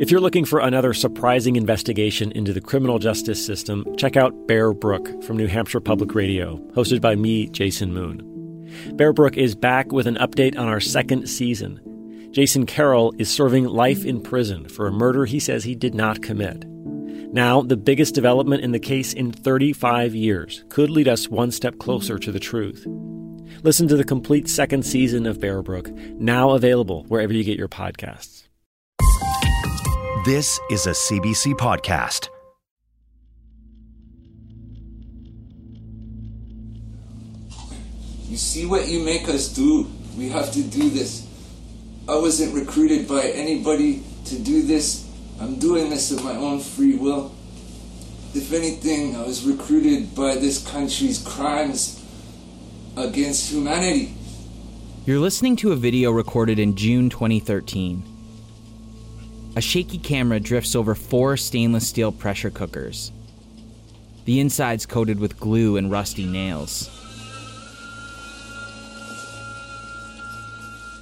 If you're looking for another surprising investigation into the criminal justice system, check out Bear Brook from New Hampshire Public Radio, hosted by me, Jason Moon. Bear Brook is back with an update on our second season. Jason Carroll is serving life in prison for a murder he says he did not commit. Now, the biggest development in the case in 35 years could lead us one step closer to the truth. Listen to the complete second season of Bear Brook, now available wherever you get your podcasts. This is a CBC podcast. You see what you make us do? We have to do this. I wasn't recruited by anybody to do this. I'm doing this of my own free will. If anything, I was recruited by this country's crimes against humanity. You're listening to a video recorded in June 2013. A shaky camera drifts over four stainless steel pressure cookers. The insides coated with glue and rusty nails.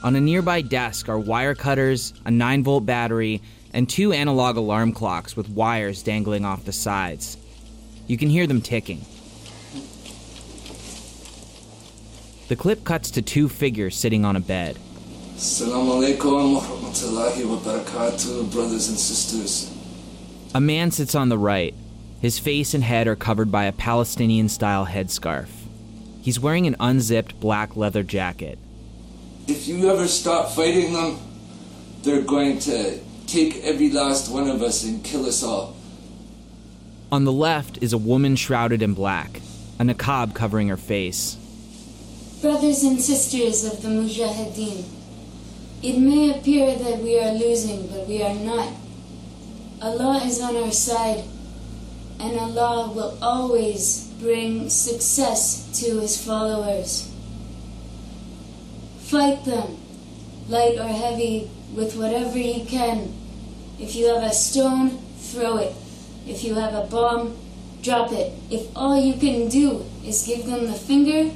On a nearby desk are wire cutters, a 9 volt battery, and two analog alarm clocks with wires dangling off the sides. You can hear them ticking. The clip cuts to two figures sitting on a bed. Assalamu alaikum wa rahmatullahi wa barakatuh, brothers and sisters. A man sits on the right. His face and head are covered by a Palestinian style headscarf. He's wearing an unzipped black leather jacket. If you ever stop fighting them, they're going to take every last one of us and kill us all. On the left is a woman shrouded in black, a niqab covering her face. Brothers and sisters of the Mujahideen, it may appear that we are losing, but we are not. Allah is on our side, and Allah will always bring success to His followers. Fight them, light or heavy, with whatever you can. If you have a stone, throw it. If you have a bomb, drop it. If all you can do is give them the finger,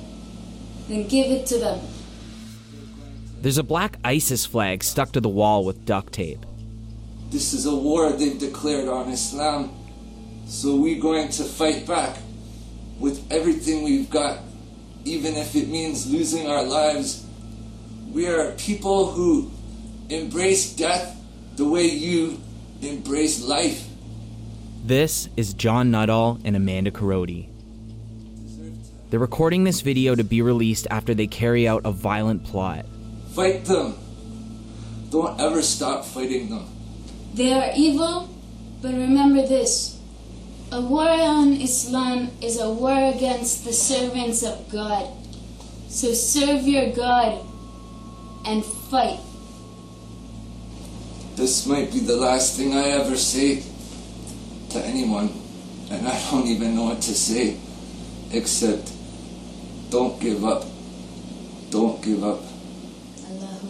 then give it to them. There's a black ISIS flag stuck to the wall with duct tape. This is a war they've declared on Islam, so we're going to fight back with everything we've got, even if it means losing our lives. We are people who embrace death the way you embrace life. This is John Nuttall and Amanda Korody. They're recording this video to be released after they carry out a violent plot. Fight them. Don't ever stop fighting them. They are evil, but remember this. A war on Islam is a war against the servants of God. So serve your God and fight. This might be the last thing I ever say to anyone, and I don't even know what to say except don't give up. Don't give up. Allahu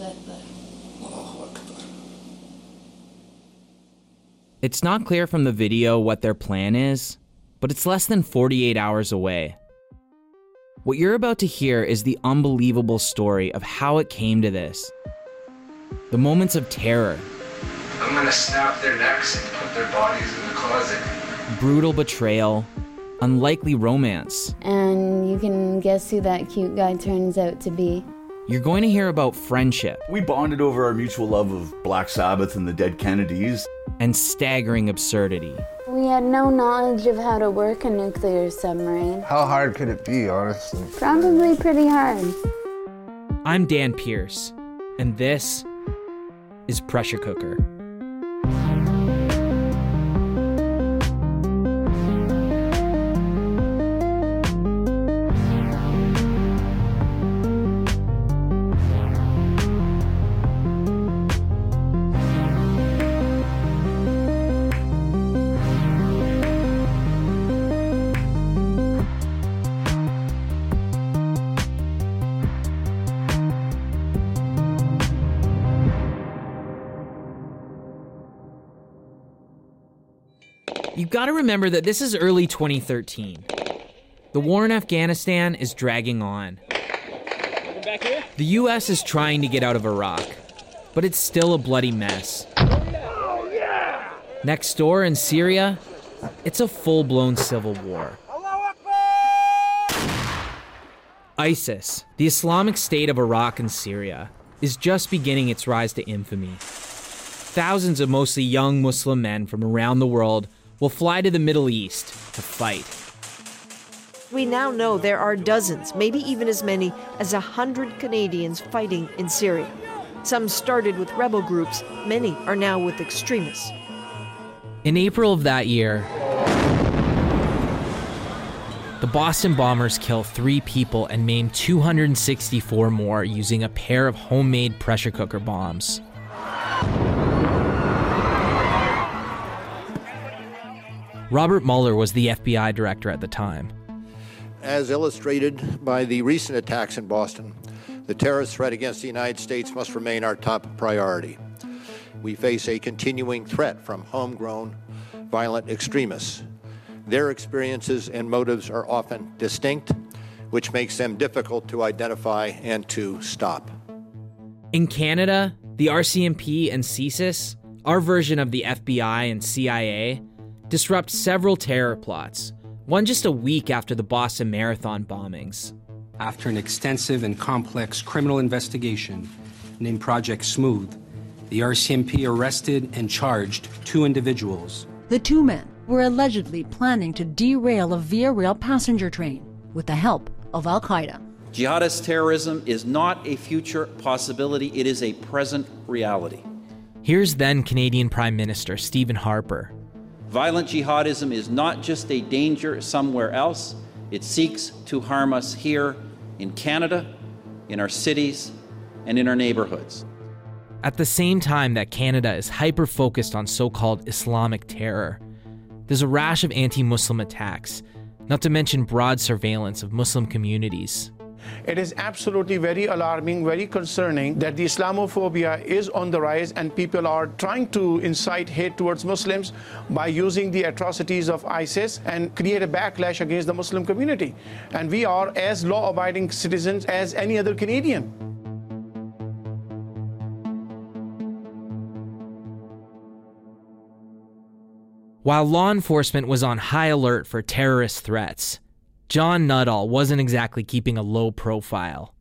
Akbar. Allahu Akbar. It's not clear from the video what their plan is, but it's less than 48 hours away. What you're about to hear is the unbelievable story of how it came to this. The moments of terror, I'm gonna snap their necks and put their bodies in the closet. brutal betrayal, unlikely romance. And you can guess who that cute guy turns out to be. You're going to hear about friendship We bonded over our mutual love of Black Sabbath and the Dead Kennedys. and staggering absurdity. We had no knowledge of how to work a nuclear submarine. How hard could it be, honestly? Probably pretty hard. I'm Dan Pierce, and this is Pressure Cooker. You gotta remember that this is early 2013. The war in Afghanistan is dragging on. The US is trying to get out of Iraq, but it's still a bloody mess. Next door in Syria, it's a full blown civil war. ISIS, the Islamic State of Iraq and Syria, is just beginning its rise to infamy. Thousands of mostly young Muslim men from around the world will fly to the Middle East to fight. We now know there are dozens, maybe even as many as a hundred Canadians fighting in Syria. Some started with rebel groups, many are now with extremists. In April of that year, the Boston bombers kill three people and maim 264 more using a pair of homemade pressure cooker bombs. Robert Mueller was the FBI director at the time. As illustrated by the recent attacks in Boston, the terrorist threat against the United States must remain our top priority. We face a continuing threat from homegrown violent extremists. Their experiences and motives are often distinct, which makes them difficult to identify and to stop. In Canada, the RCMP and CSIS, our version of the FBI and CIA, disrupt several terror plots, one just a week after the Boston Marathon bombings. After an extensive and complex criminal investigation named Project Smooth, the RCMP arrested and charged two individuals. The two men were allegedly planning to derail a Via Rail passenger train with the help of Al Qaeda. Jihadist terrorism is not a future possibility, it is a present reality. Here's then Canadian Prime Minister Stephen Harper Violent jihadism is not just a danger somewhere else, it seeks to harm us here in Canada, in our cities, and in our neighborhoods. At the same time that Canada is hyper focused on so called Islamic terror, there's a rash of anti Muslim attacks, not to mention broad surveillance of Muslim communities. It is absolutely very alarming, very concerning that the Islamophobia is on the rise and people are trying to incite hate towards Muslims by using the atrocities of ISIS and create a backlash against the Muslim community. And we are as law abiding citizens as any other Canadian. While law enforcement was on high alert for terrorist threats, John Nuttall wasn't exactly keeping a low profile.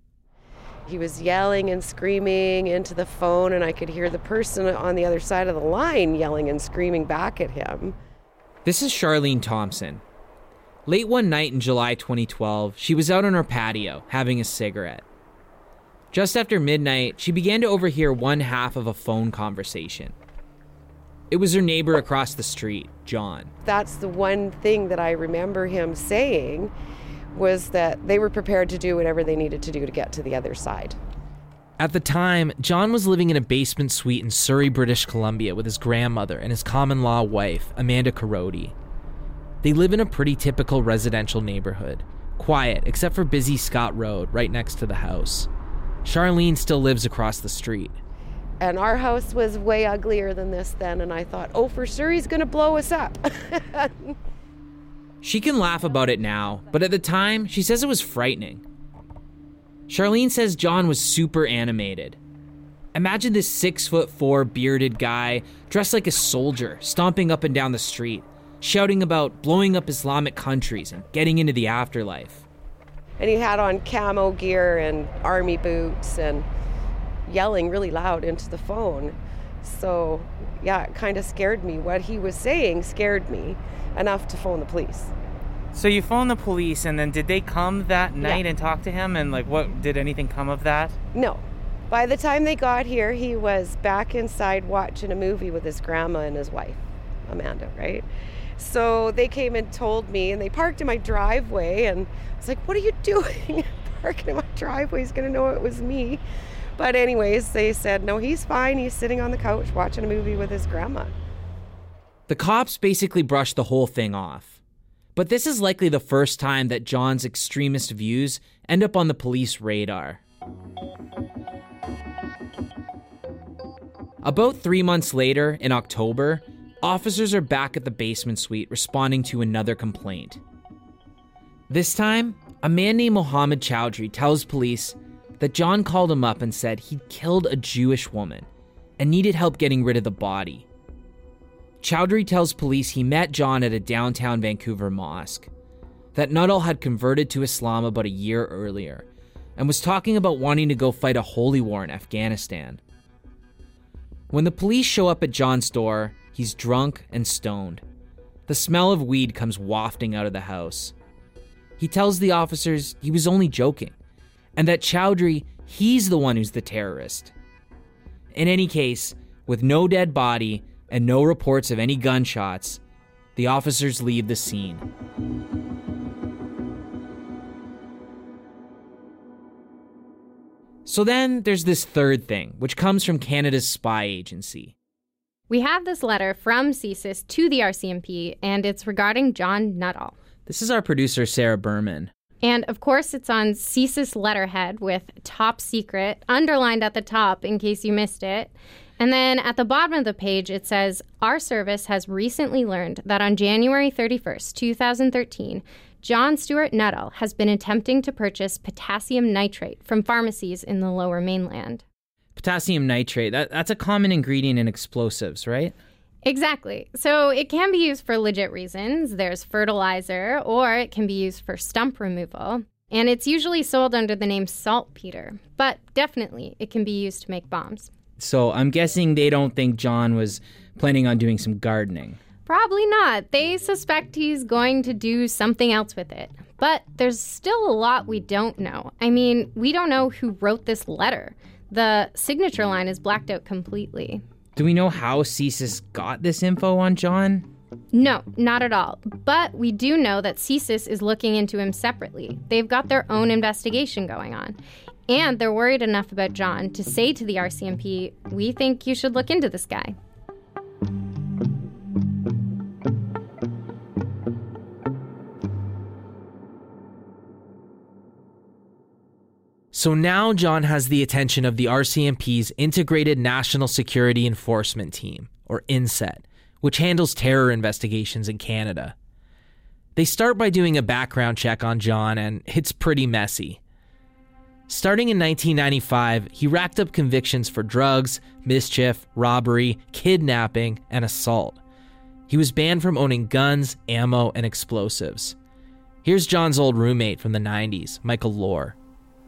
He was yelling and screaming into the phone, and I could hear the person on the other side of the line yelling and screaming back at him. This is Charlene Thompson. Late one night in July 2012, she was out on her patio having a cigarette. Just after midnight, she began to overhear one half of a phone conversation. It was her neighbor across the street, John. That's the one thing that I remember him saying was that they were prepared to do whatever they needed to do to get to the other side. At the time, John was living in a basement suite in Surrey, British Columbia with his grandmother and his common law wife, Amanda Korody. They live in a pretty typical residential neighborhood, quiet except for busy Scott Road right next to the house. Charlene still lives across the street. And our house was way uglier than this then, and I thought, oh, for sure he's gonna blow us up. she can laugh about it now, but at the time, she says it was frightening. Charlene says John was super animated. Imagine this six foot four bearded guy dressed like a soldier, stomping up and down the street, shouting about blowing up Islamic countries and getting into the afterlife. And he had on camo gear and army boots and yelling really loud into the phone. So, yeah, it kind of scared me. What he was saying scared me enough to phone the police. So you phoned the police, and then did they come that night Yeah. and talk to him? And like, what did anything come of that? No. By the time they got here, he was back inside watching a movie with his grandma and his wife, Amanda, right? So they came and told me, and they parked in my driveway, and I was like, What are you doing? Parking in my driveway, he's gonna know it was me. But, anyways, they said, No, he's fine. He's sitting on the couch watching a movie with his grandma. The cops basically brushed the whole thing off. But this is likely the first time that John's extremist views end up on the police radar. About three months later, in October, officers are back at the basement suite responding to another complaint. This time, a man named Mohammed Chowdhury tells police that John called him up and said he'd killed a Jewish woman and needed help getting rid of the body. Chowdhury tells police he met John at a downtown Vancouver mosque, that Nuttall had converted to Islam about a year earlier and was talking about wanting to go fight a holy war in Afghanistan. When the police show up at John's door, he's drunk and stoned. The smell of weed comes wafting out of the house. He tells the officers he was only joking, and that Chowdhury, he's the one who's the terrorist. In any case, with no dead body and no reports of any gunshots, the officers leave the scene. So then there's this third thing, which comes from Canada's spy agency. We have this letter from CSIS to the RCMP, and it's regarding John Nuttall. This is our producer, Sarah Berman. And of course, it's on CSIS letterhead with top secret underlined at the top in case you missed it. And then at the bottom of the page, it says Our service has recently learned that on January 31st, 2013, John Stuart Nuttall has been attempting to purchase potassium nitrate from pharmacies in the lower mainland. Potassium nitrate, that, that's a common ingredient in explosives, right? Exactly. So it can be used for legit reasons. There's fertilizer, or it can be used for stump removal. And it's usually sold under the name saltpeter, but definitely it can be used to make bombs. So I'm guessing they don't think John was planning on doing some gardening. Probably not. They suspect he's going to do something else with it. But there's still a lot we don't know. I mean, we don't know who wrote this letter. The signature line is blacked out completely. Do we know how CSIS got this info on John? No, not at all. But we do know that CSIS is looking into him separately. They've got their own investigation going on. And they're worried enough about John to say to the RCMP, we think you should look into this guy. So now John has the attention of the RCMP's Integrated National Security Enforcement Team, or INSET, which handles terror investigations in Canada. They start by doing a background check on John, and it's pretty messy. Starting in 1995, he racked up convictions for drugs, mischief, robbery, kidnapping, and assault. He was banned from owning guns, ammo, and explosives. Here's John's old roommate from the 90s, Michael Lohr.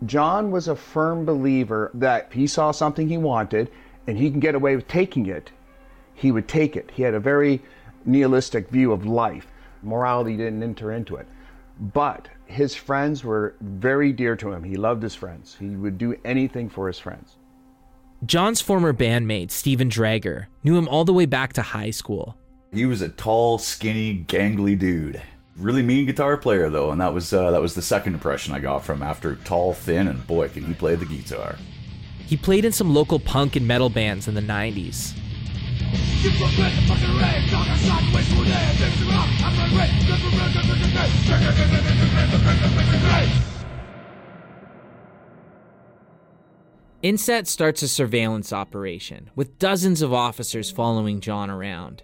John was a firm believer that if he saw something he wanted and he can get away with taking it, he would take it. He had a very nihilistic view of life. Morality didn't enter into it. But his friends were very dear to him. He loved his friends. He would do anything for his friends. John's former bandmate, Steven Drager, knew him all the way back to high school. He was a tall, skinny, gangly dude. Really mean guitar player though, and that was uh, that was the second impression I got from after tall, thin, and boy, can he play the guitar. He played in some local punk and metal bands in the 90s. Inset starts a surveillance operation with dozens of officers following John around.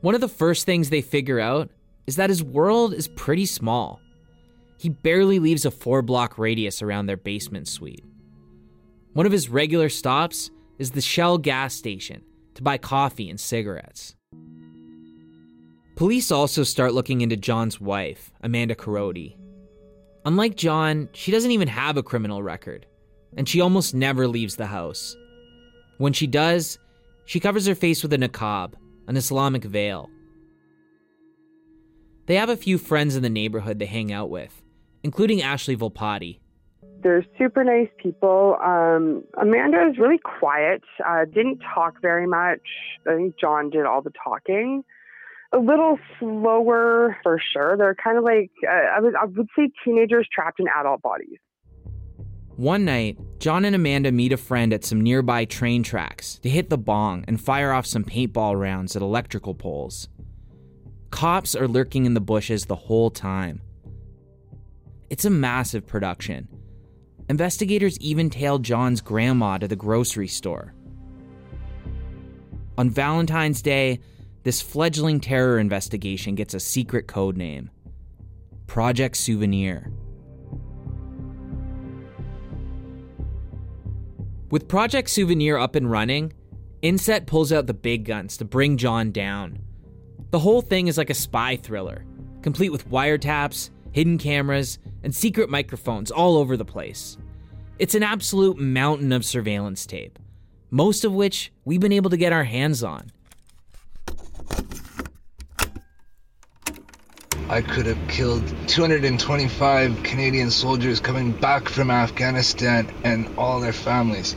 One of the first things they figure out is that his world is pretty small. He barely leaves a four block radius around their basement suite. One of his regular stops is the Shell gas station to buy coffee and cigarettes. Police also start looking into John's wife, Amanda Korody. Unlike John, she doesn't even have a criminal record, and she almost never leaves the house. When she does, she covers her face with a niqab, an Islamic veil. They have a few friends in the neighborhood they hang out with, including Ashley Volpati. They're super nice people. Um, Amanda is really quiet, uh, didn't talk very much. I think John did all the talking. A little slower for sure. They're kind of like, uh, I, would, I would say teenagers trapped in adult bodies. One night, John and Amanda meet a friend at some nearby train tracks to hit the bong and fire off some paintball rounds at electrical poles. Cops are lurking in the bushes the whole time. It's a massive production. Investigators even tail John's grandma to the grocery store. On Valentine's Day, this fledgling terror investigation gets a secret code name Project Souvenir. With Project Souvenir up and running, Inset pulls out the big guns to bring John down. The whole thing is like a spy thriller, complete with wiretaps, hidden cameras, and secret microphones all over the place. It's an absolute mountain of surveillance tape, most of which we've been able to get our hands on. I could have killed 225 Canadian soldiers coming back from Afghanistan and all their families.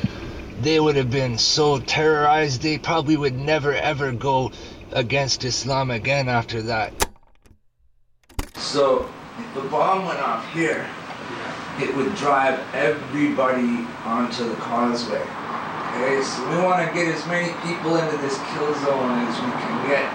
They would have been so terrorized they probably would never ever go against Islam again after that. So if the bomb went off here, it would drive everybody onto the causeway. Okay, so we want to get as many people into this kill zone as we can get.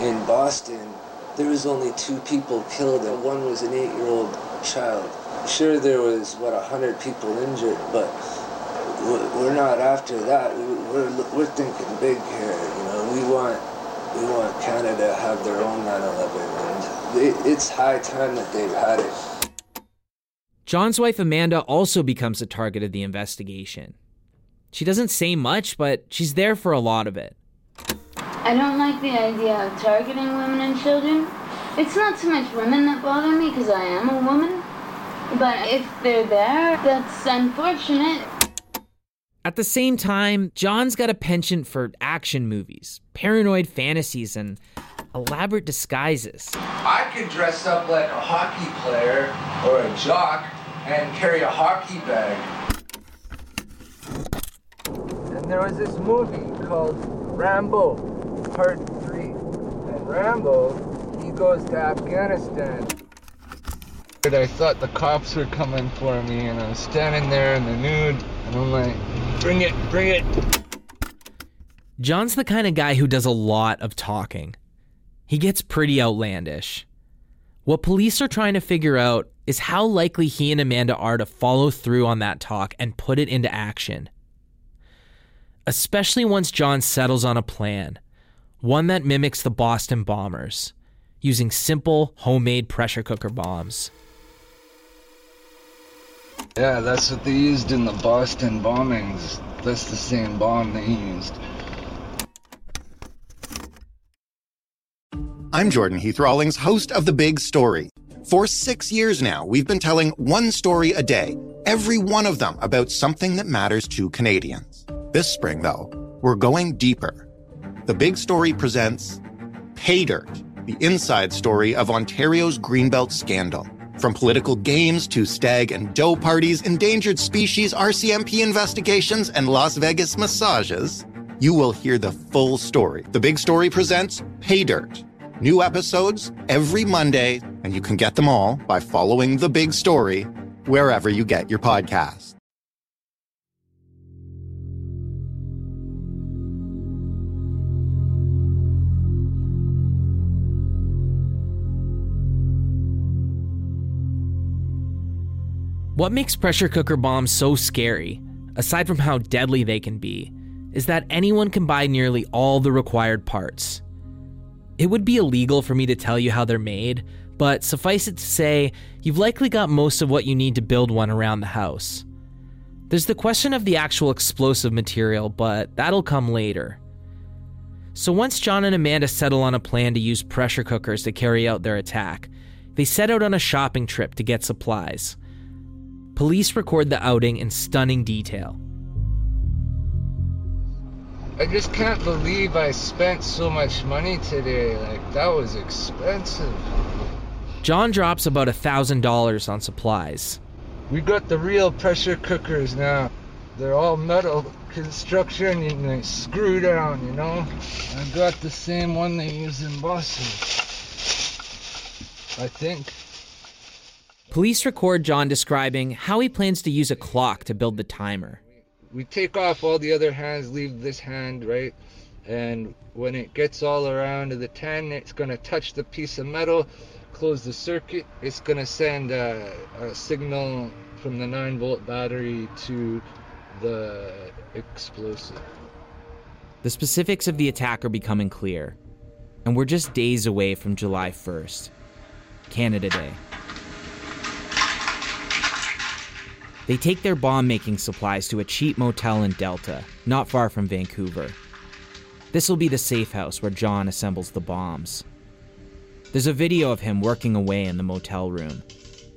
In Boston, there was only two people killed, and one was an eight-year-old child. Sure, there was what a hundred people injured, but we're not after that. We're we're thinking big here. You know, we want we want Canada to have their own 9/11, and it's high time that they've had it. John's wife Amanda also becomes a target of the investigation. She doesn't say much, but she's there for a lot of it. I don't like the idea of targeting women and children. It's not so much women that bother me because I am a woman, but if they're there, that's unfortunate. At the same time, John's got a penchant for action movies, paranoid fantasies, and elaborate disguises. I could dress up like a hockey player or a jock and carry a hockey bag. And there was this movie called Rambo Part 3. And Rambo, he goes to Afghanistan. I thought the cops were coming for me, and I was standing there in the nude, and I'm like, bring it, bring it. John's the kind of guy who does a lot of talking. He gets pretty outlandish. What police are trying to figure out is how likely he and Amanda are to follow through on that talk and put it into action. Especially once John settles on a plan, one that mimics the Boston bombers, using simple homemade pressure cooker bombs. Yeah, that's what they used in the Boston bombings. That's the same bomb they used. I'm Jordan Heath Rawlings, host of The Big Story. For six years now, we've been telling one story a day, every one of them about something that matters to Canadians. This spring, though, we're going deeper. The Big Story presents Pay Dirt, the inside story of Ontario's Greenbelt scandal. From political games to stag and doe parties, endangered species, RCMP investigations, and Las Vegas massages, you will hear the full story. The Big Story presents Pay Dirt. New episodes every Monday, and you can get them all by following The Big Story wherever you get your podcasts. What makes pressure cooker bombs so scary, aside from how deadly they can be, is that anyone can buy nearly all the required parts. It would be illegal for me to tell you how they're made, but suffice it to say, you've likely got most of what you need to build one around the house. There's the question of the actual explosive material, but that'll come later. So once John and Amanda settle on a plan to use pressure cookers to carry out their attack, they set out on a shopping trip to get supplies. Police record the outing in stunning detail. I just can't believe I spent so much money today. Like, that was expensive. John drops about a $1,000 on supplies. We got the real pressure cookers now. They're all metal construction and they screw down, you know? I got the same one they use in Boston. I think. Police record John describing how he plans to use a clock to build the timer. We take off all the other hands, leave this hand, right? And when it gets all around to the 10, it's going to touch the piece of metal, close the circuit. It's going to send a, a signal from the 9 volt battery to the explosive. The specifics of the attack are becoming clear, and we're just days away from July 1st, Canada Day. They take their bomb making supplies to a cheap motel in Delta, not far from Vancouver. This will be the safe house where John assembles the bombs. There's a video of him working away in the motel room.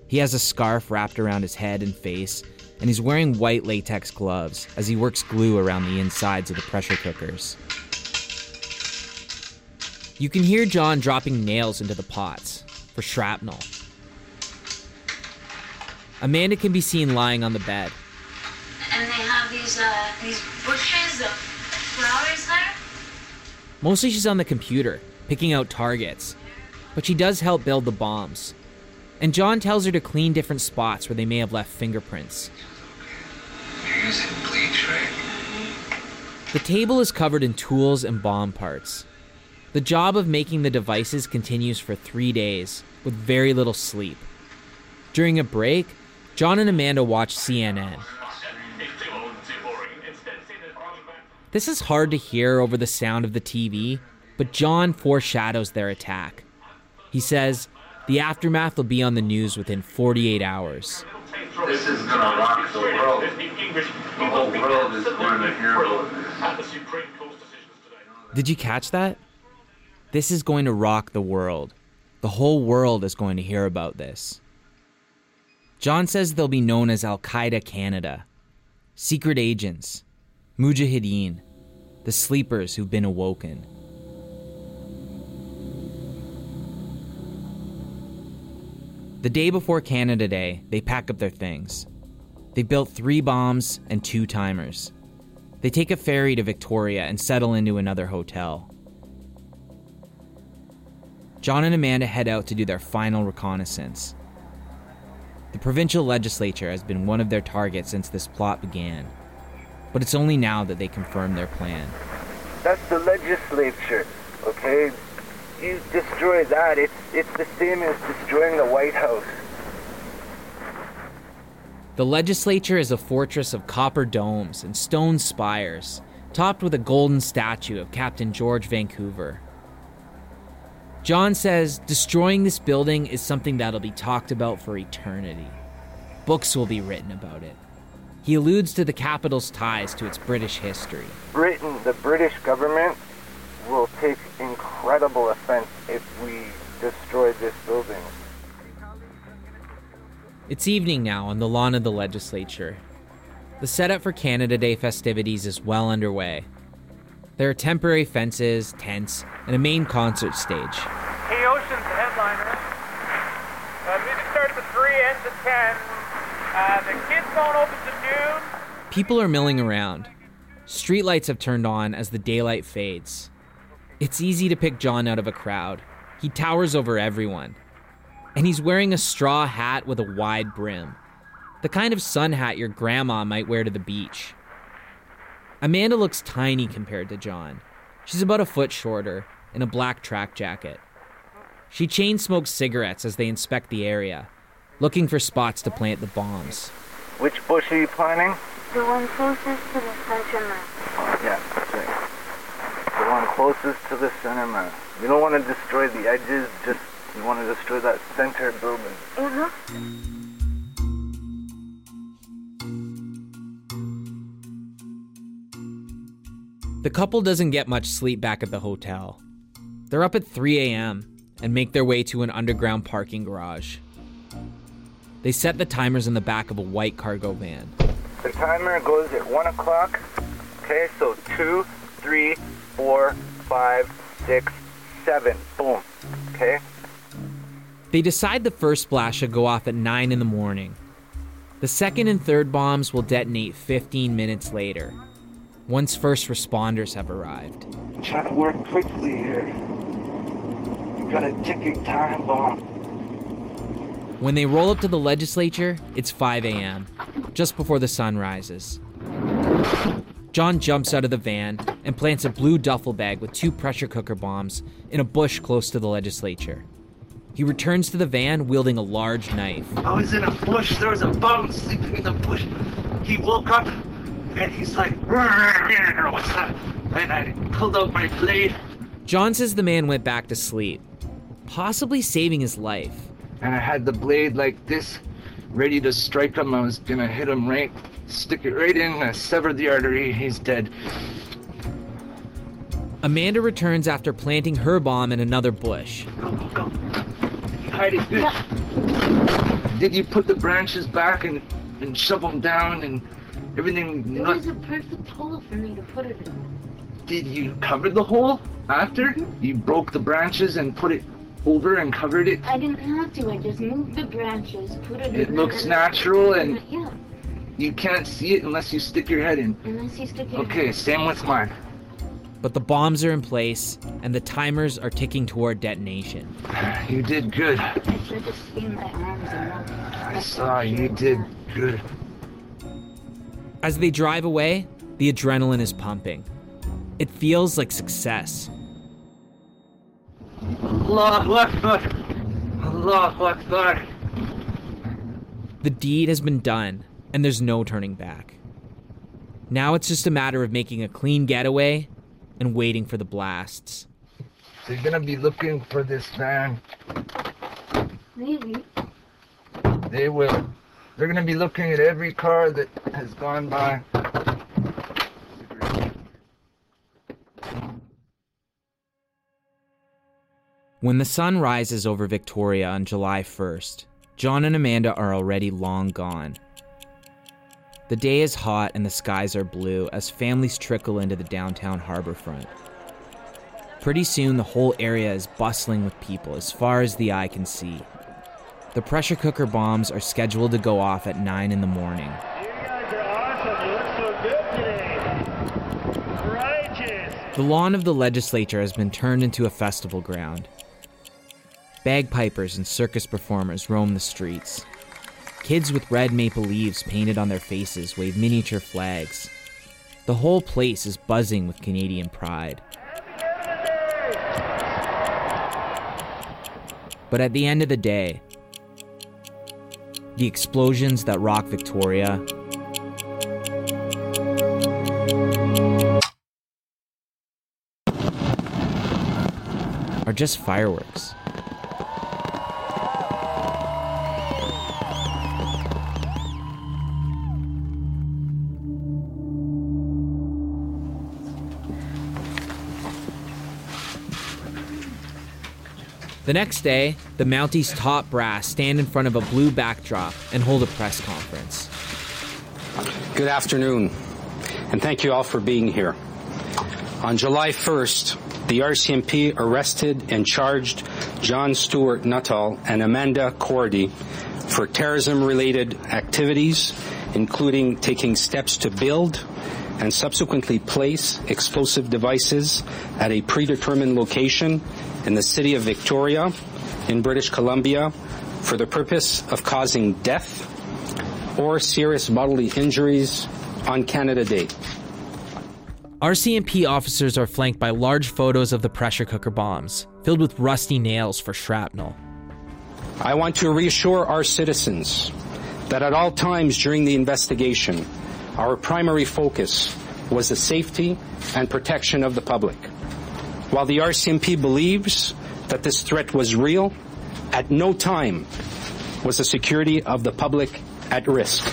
He has a scarf wrapped around his head and face, and he's wearing white latex gloves as he works glue around the insides of the pressure cookers. You can hear John dropping nails into the pots for shrapnel. Amanda can be seen lying on the bed. And they have these uh, these bushes of flowers there. Mostly she's on the computer, picking out targets. But she does help build the bombs. And John tells her to clean different spots where they may have left fingerprints. You're using bleach, right? The table is covered in tools and bomb parts. The job of making the devices continues for three days, with very little sleep. During a break, John and Amanda watch CNN. This is hard to hear over the sound of the TV, but John foreshadows their attack. He says, the aftermath will be on the news within 48 hours. This is gonna rock the world. The whole world is going to hear about this. Did you catch that? This is going to rock the world. The whole world is going to hear about this. John says they'll be known as Al Qaeda Canada, secret agents, Mujahideen, the sleepers who've been awoken. The day before Canada Day, they pack up their things. They built three bombs and two timers. They take a ferry to Victoria and settle into another hotel. John and Amanda head out to do their final reconnaissance. The provincial legislature has been one of their targets since this plot began, but it's only now that they confirm their plan. That's the legislature, okay? You destroy that, it's, it's the same as destroying the White House. The legislature is a fortress of copper domes and stone spires, topped with a golden statue of Captain George Vancouver. John says destroying this building is something that'll be talked about for eternity. Books will be written about it. He alludes to the capital's ties to its British history. Britain, the British government, will take incredible offense if we destroy this building. It's evening now on the lawn of the legislature. The setup for Canada Day festivities is well underway. There are temporary fences, tents, and a main concert stage. Hey Ocean's the headliner. Uh, music starts at 3, ends at 10. Uh, the kids zone opens at noon. People are milling around. Streetlights have turned on as the daylight fades. It's easy to pick John out of a crowd. He towers over everyone. And he's wearing a straw hat with a wide brim. The kind of sun hat your grandma might wear to the beach. Amanda looks tiny compared to John. She's about a foot shorter in a black track jacket. She chain smokes cigarettes as they inspect the area, looking for spots to plant the bombs. Which bush are you planting? The one closest to the center mass. Yeah, that's right. The one closest to the center mass. You don't want to destroy the edges, just you want to destroy that center building. Uh-huh. The couple doesn't get much sleep back at the hotel. They're up at 3 a.m. and make their way to an underground parking garage. They set the timers in the back of a white cargo van. The timer goes at 1 o'clock. Okay, so two, three, four, five, six, seven. Boom. Okay? They decide the first splash should go off at 9 in the morning. The second and third bombs will detonate 15 minutes later, once first responders have arrived. Try to work quickly here. You got a ticking time bomb. When they roll up to the legislature, it's 5 a.m., just before the sun rises. John jumps out of the van and plants a blue duffel bag with two pressure cooker bombs in a bush close to the legislature. He returns to the van wielding a large knife. I was in a bush. There was a bum sleeping in the bush. He woke up and he's like, what's that? And I pulled out my blade. John says the man went back to sleep, possibly saving his life. And I had the blade like this, ready to strike him. I was gonna hit him right, stick it right in, I severed the artery. He's dead. Amanda returns after planting her bomb in another bush. Hide it good. Did you put the branches back and, and shove them down and everything? It Not, was a perfect hole for me to put it in. did you cover the hole after? Mm-hmm. You broke the branches and put it over and covered it? I didn't have to. I just moved the branches, put it. It in looks there, natural and yeah. you can't see it unless you stick your head in. Unless you stick your Okay, same with mine. But the bombs are in place and the timers are ticking toward detonation. You did good. I tried to swing my arms and not. I saw you did good. As they drive away, the adrenaline is pumping. It feels like success. Allahu Akbar. Allahu Akbar. The deed has been done, and there's no turning back. Now it's just a matter of making a clean getaway and waiting for the blasts. They're gonna be looking for this van. Maybe. They will. They're gonna be looking at every car that has gone by. When the sun rises over Victoria on July 1st, John and Amanda are already long gone. The day is hot and the skies are blue as families trickle into the downtown harbor front. Pretty soon, the whole area is bustling with people as far as the eye can see. The pressure cooker bombs are scheduled to go off at 9 in the morning. The lawn of the legislature has been turned into a festival ground. Bagpipers and circus performers roam the streets. Kids with red maple leaves painted on their faces wave miniature flags. The whole place is buzzing with Canadian pride. But at the end of the day, the explosions that rock Victoria are just fireworks. The next day, the Mounties top brass stand in front of a blue backdrop and hold a press conference. Good afternoon, and thank you all for being here. On July 1st, the RCMP arrested and charged John Stuart Nuttall and Amanda Korody for terrorism related activities, including taking steps to build and subsequently place explosive devices at a predetermined location in the city of Victoria in British Columbia for the purpose of causing death or serious bodily injuries on Canada Day. RCMP officers are flanked by large photos of the pressure cooker bombs, filled with rusty nails for shrapnel. I want to reassure our citizens that at all times during the investigation, our primary focus was the safety and protection of the public. While the RCMP believes that this threat was real, at no time was the security of the public at risk.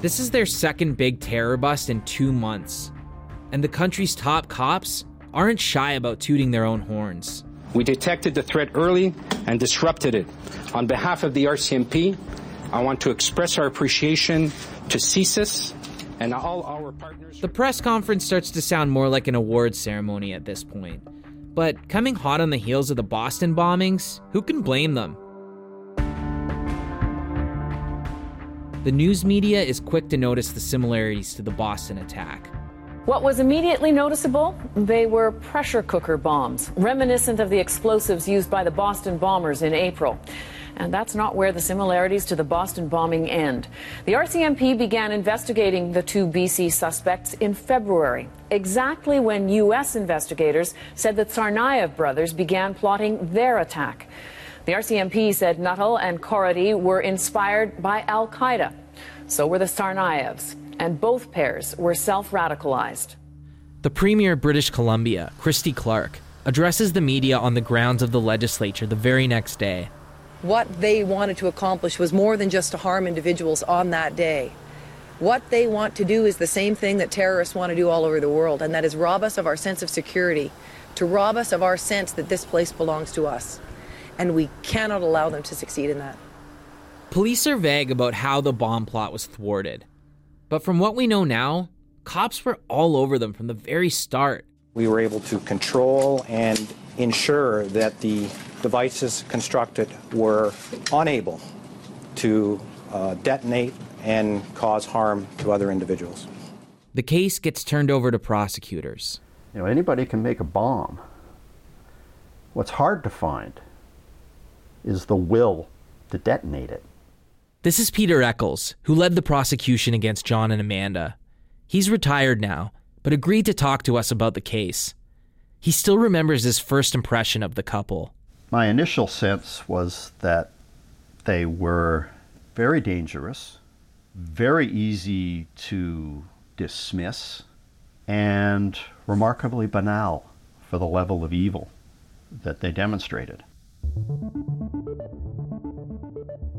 This is their second big terror bust in two months, and the country's top cops aren't shy about tooting their own horns. We detected the threat early and disrupted it. On behalf of the RCMP, I want to express our appreciation to CSIS and all our partners. The press conference starts to sound more like an awards ceremony at this point. But coming hot on the heels of the Boston bombings, who can blame them? The news media is quick to notice the similarities to the Boston attack. What was immediately noticeable? They were pressure cooker bombs, reminiscent of the explosives used by the Boston bombers in April. And that's not where the similarities to the Boston bombing end. The RCMP began investigating the two BC suspects in February, exactly when U.S. investigators said the Tsarnaev brothers began plotting their attack. The RCMP said Nuttall and Korody were inspired by Al Qaeda. So were the Tsarnaevs, and both pairs were self radicalized. The Premier of British Columbia, Christy Clark, addresses the media on the grounds of the legislature the very next day. What they wanted to accomplish was more than just to harm individuals on that day. What they want to do is the same thing that terrorists want to do all over the world, and that is rob us of our sense of security, to rob us of our sense that this place belongs to us. And we cannot allow them to succeed in that. Police are vague about how the bomb plot was thwarted. But from what we know now, cops were all over them from the very start. We were able to control and ensure that the devices constructed were unable to uh, detonate and cause harm to other individuals. The case gets turned over to prosecutors. You know, anybody can make a bomb. What's hard to find is the will to detonate it. This is Peter Eccles, who led the prosecution against John and Amanda. He's retired now, but agreed to talk to us about the case. He still remembers his first impression of the couple. My initial sense was that they were very dangerous, very easy to dismiss, and remarkably banal for the level of evil that they demonstrated.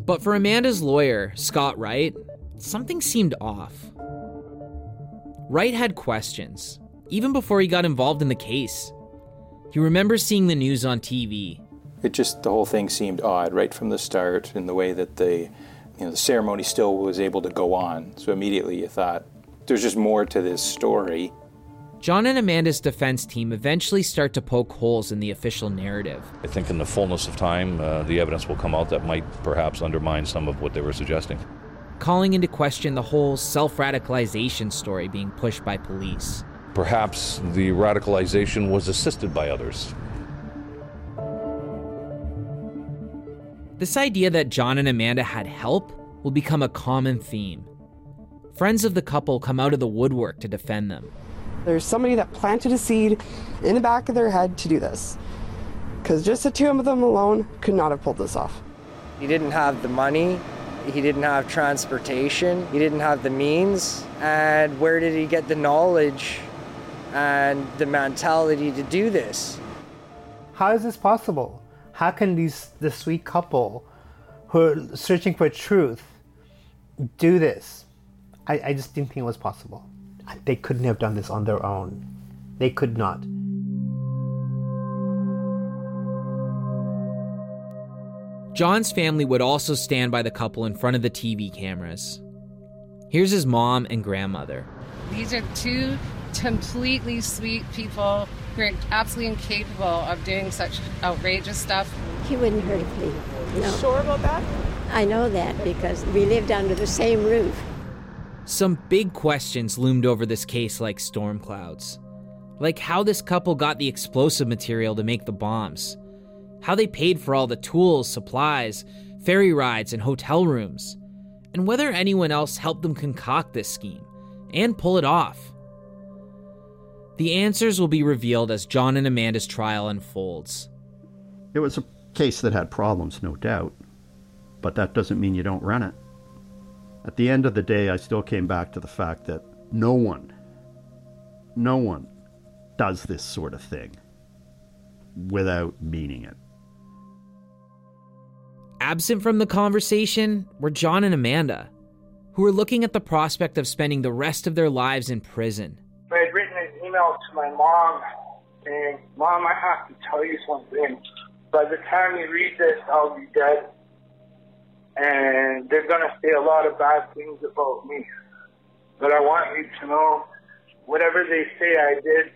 But for Amanda's lawyer, Scott Wright, something seemed off. Wright had questions, even before he got involved in the case. He remembers seeing the news on TV. It just, the whole thing seemed odd right from the start in the way that the, you know, the ceremony still was able to go on. So immediately you thought, there's just more to this story. John and Amanda's defense team eventually start to poke holes in the official narrative. I think in the fullness of time, uh, the evidence will come out that might perhaps undermine some of what they were suggesting. Calling into question the whole self radicalization story being pushed by police. Perhaps the radicalization was assisted by others. This idea that John and Amanda had help will become a common theme. Friends of the couple come out of the woodwork to defend them. There's somebody that planted a seed in the back of their head to do this. Because just the two of them alone could not have pulled this off. He didn't have the money, he didn't have transportation, he didn't have the means, and where did he get the knowledge and the mentality to do this? How is this possible? How can these the sweet couple who are searching for truth do this? I, I just didn't think it was possible. They couldn't have done this on their own. They could not. John's family would also stand by the couple in front of the TV cameras. Here's his mom and grandmother. These are two completely sweet people who are absolutely incapable of doing such outrageous stuff. He wouldn't hurt a flea. No. Sure about that? I know that because we lived under the same roof. Some big questions loomed over this case like storm clouds. Like how this couple got the explosive material to make the bombs, how they paid for all the tools, supplies, ferry rides, and hotel rooms, and whether anyone else helped them concoct this scheme and pull it off. The answers will be revealed as John and Amanda's trial unfolds. It was a case that had problems, no doubt, but that doesn't mean you don't run it. At the end of the day, I still came back to the fact that no one, no one does this sort of thing without meaning it. Absent from the conversation were John and Amanda, who were looking at the prospect of spending the rest of their lives in prison. Email to my mom saying, Mom, I have to tell you something. By the time you read this, I'll be dead and they're going to say a lot of bad things about me. But I want you to know whatever they say I did,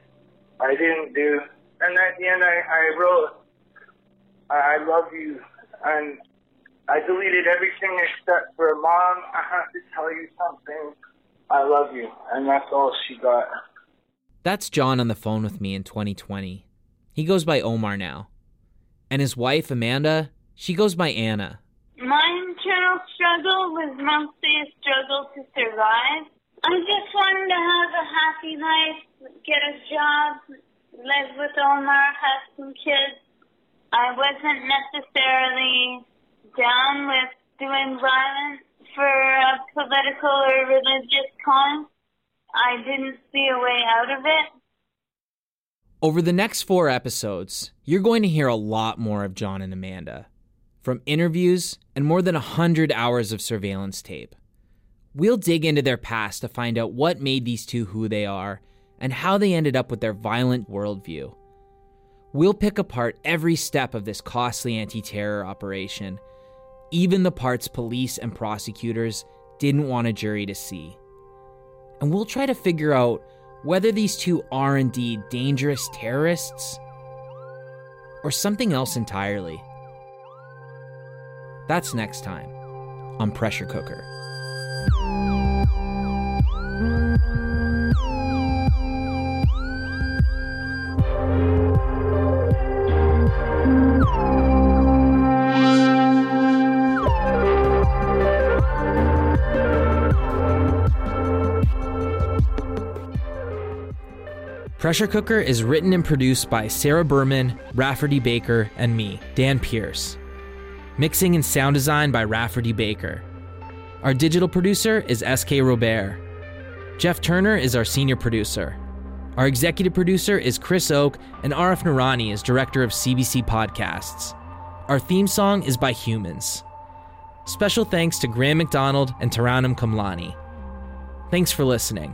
I didn't do. And at the end, I, I wrote, I, I love you. And I deleted everything except for mom, I have to tell you something. I love you. And that's all she got. That's John on the phone with me in 2020. He goes by Omar now. And his wife, Amanda, she goes by Anna. My internal struggle was mostly a struggle to survive. I just wanted to have a happy life, get a job, live with Omar, have some kids. I wasn't necessarily down with doing violence for a political or religious cause. I didn't see a way out of it. Over the next four episodes, you're going to hear a lot more of John and Amanda. from interviews and more than 100 hours of surveillance tape. We'll dig into their past to find out what made these two who they are and how they ended up with their violent worldview. We'll pick apart every step of this costly anti terror operation, even the parts police and prosecutors didn't want a jury to see. And we'll try to figure out whether these two are indeed dangerous terrorists or something else entirely. That's next time on Pressure Cooker. Pressure Cooker is written and produced by Sarah Berman, Rafferty Baker, and me, Dan Pierce. Mixing and sound design by Rafferty Baker. Our digital producer is SK Robert. Jeff Turner is our senior producer. Our executive producer is Chris Oke, and Arif Nurani is director of CBC Podcasts. Our theme song is by Humans. Special thanks to Graham McDonald and Tarannum Kamlani. Thanks for listening.